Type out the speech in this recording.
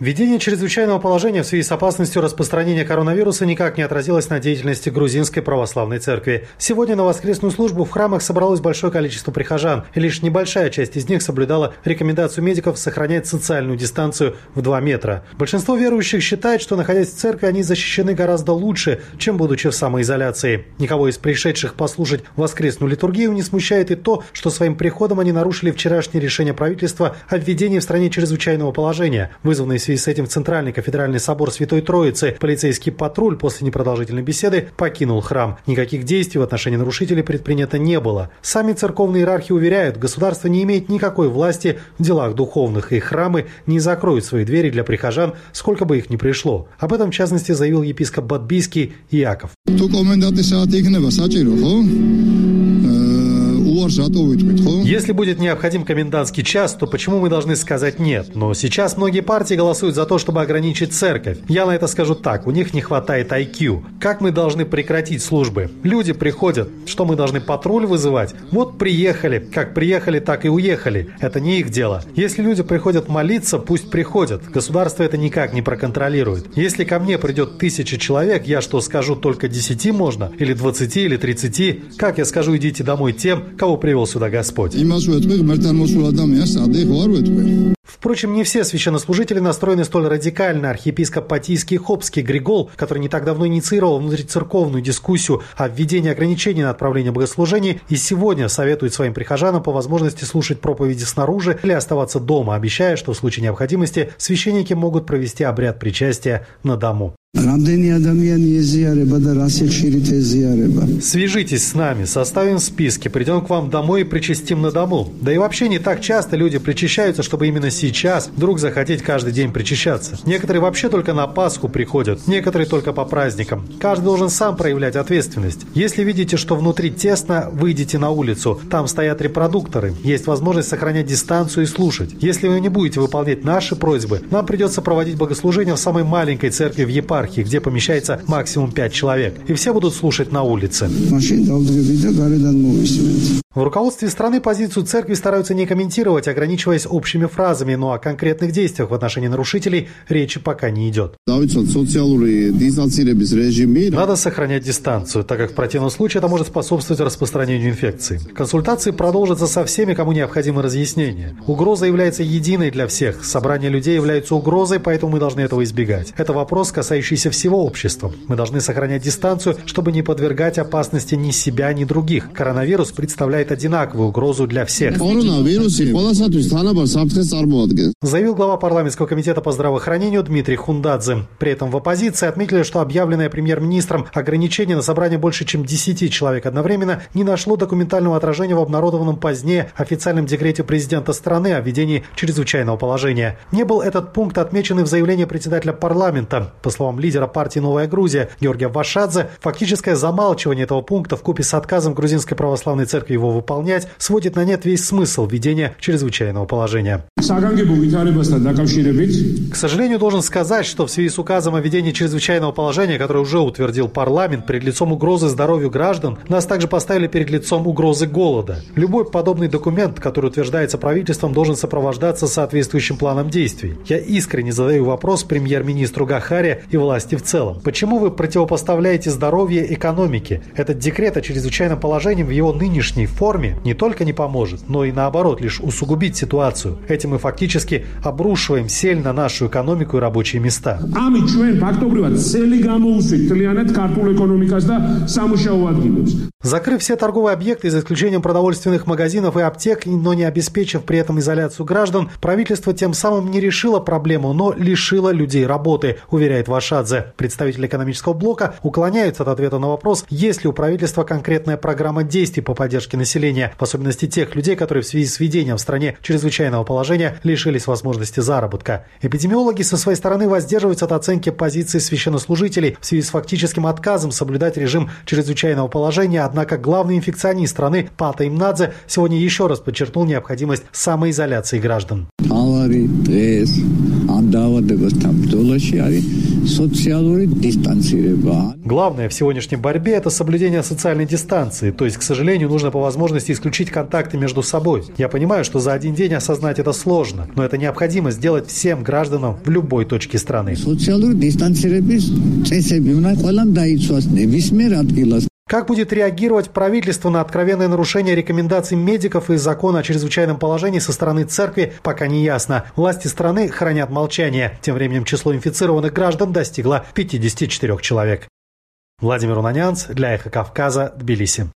Введение чрезвычайного положения в связи с опасностью распространения коронавируса никак не отразилось на деятельности грузинской православной церкви. Сегодня на воскресную службу в храмах собралось большое количество прихожан, и лишь небольшая часть из них соблюдала рекомендацию медиков сохранять социальную дистанцию в 2 метра. Большинство верующих считает, что находясь в церкви, они защищены гораздо лучше, чем будучи в самоизоляции. Никого из пришедших послушать воскресную литургию не смущает и то, что своим приходом они нарушили вчерашнее решение правительства о введении в стране чрезвычайного положения, вызванное связи с этим в Центральный кафедральный собор Святой Троицы полицейский патруль после непродолжительной беседы покинул храм. Никаких действий в отношении нарушителей предпринято не было. Сами церковные иерархи уверяют, государство не имеет никакой власти в делах духовных, и храмы не закроют свои двери для прихожан, сколько бы их ни пришло. Об этом, в частности, заявил епископ Батбийский Иаков. Если будет необходим комендантский час, то почему мы должны сказать нет? Но сейчас многие партии голосуют за то, чтобы ограничить церковь. Я на это скажу так, у них не хватает IQ. Как мы должны прекратить службы? Люди приходят, что мы должны патруль вызывать? Вот приехали, как приехали, так и уехали. Это не их дело. Если люди приходят молиться, пусть приходят. Государство это никак не проконтролирует. Если ко мне придет тысяча человек, я что, скажу только десяти можно? Или двадцати, или тридцати? Как я скажу, идите домой тем, кого привел сюда Господь. Впрочем, не все священнослужители настроены столь радикально. Архиепископ Патийский Хопский Григол, который не так давно инициировал внутрицерковную дискуссию о введении ограничений на отправление богослужений, и сегодня советует своим прихожанам по возможности слушать проповеди снаружи или оставаться дома, обещая, что в случае необходимости священники могут провести обряд причастия на дому. Свяжитесь с нами, составим списки, придем к вам домой и причастим на дому. Да и вообще не так часто люди причащаются, чтобы именно сейчас вдруг захотеть каждый день причащаться. Некоторые вообще только на Пасху приходят, некоторые только по праздникам. Каждый должен сам проявлять ответственность. Если видите, что внутри тесно, выйдите на улицу. Там стоят репродукторы. Есть возможность сохранять дистанцию и слушать. Если вы не будете выполнять наши просьбы, нам придется проводить богослужение в самой маленькой церкви в Епархии где помещается максимум 5 человек. И все будут слушать на улице. В руководстве страны позицию церкви стараются не комментировать, ограничиваясь общими фразами, но о конкретных действиях в отношении нарушителей речи пока не идет. Надо сохранять дистанцию, так как в противном случае это может способствовать распространению инфекции. Консультации продолжатся со всеми, кому необходимы разъяснения. Угроза является единой для всех. Собрание людей является угрозой, поэтому мы должны этого избегать. Это вопрос, касающийся всего общества. Мы должны сохранять дистанцию, чтобы не подвергать опасности ни себя, ни других. Коронавирус представляет одинаковую угрозу для всех. Заявил глава парламентского комитета по здравоохранению Дмитрий Хундадзе. При этом в оппозиции отметили, что объявленное премьер-министром ограничение на собрание больше, чем 10 человек одновременно не нашло документального отражения в обнародованном позднее официальном декрете президента страны о введении чрезвычайного положения. Не был этот пункт отмечен и в заявлении председателя парламента. По словам лидера партии «Новая Грузия» Георгия Вашадзе, фактическое замалчивание этого пункта в купе с отказом Грузинской православной церкви его выполнять, сводит на нет весь смысл введения чрезвычайного положения. К сожалению, должен сказать, что в связи с указом о введении чрезвычайного положения, который уже утвердил парламент, перед лицом угрозы здоровью граждан, нас также поставили перед лицом угрозы голода. Любой подобный документ, который утверждается правительством, должен сопровождаться соответствующим планом действий. Я искренне задаю вопрос премьер-министру Гахаре и власти в целом. Почему вы противопоставляете здоровье экономике? Этот декрет о чрезвычайном положении в его нынешней форме не только не поможет, но и наоборот лишь усугубит ситуацию. Этим мы фактически обрушиваем сель на нашу экономику и рабочие места. Закрыв все торговые объекты, за исключением продовольственных магазинов и аптек, но не обеспечив при этом изоляцию граждан, правительство тем самым не решило проблему, но лишило людей работы, уверяет Вашадзе. Представитель экономического блока уклоняется от ответа на вопрос, есть ли у правительства конкретная программа действий по поддержке населения, в особенности тех людей, которые в связи с введением в стране чрезвычайного положения лишились возможности заработка. Эпидемиологи со своей стороны воздерживаются от оценки позиции священнослужителей в связи с фактическим отказом соблюдать режим чрезвычайного положения, однако главный инфекционист страны Пата Имнадзе сегодня еще раз подчеркнул необходимость самоизоляции граждан. Главное в сегодняшней борьбе – это соблюдение социальной дистанции, то есть, к сожалению, нужно по возможности исключить контакты между собой. Я понимаю, что за один день осознать это сложно, но это необходимо сделать всем гражданам в любой точке страны. Как будет реагировать правительство на откровенное нарушение рекомендаций медиков и закона о чрезвычайном положении со стороны церкви, пока не ясно. Власти страны хранят молчание. Тем временем число инфицированных граждан достигло 54 человек. Владимир Унанянц для «Эхо Кавказа», Тбилиси.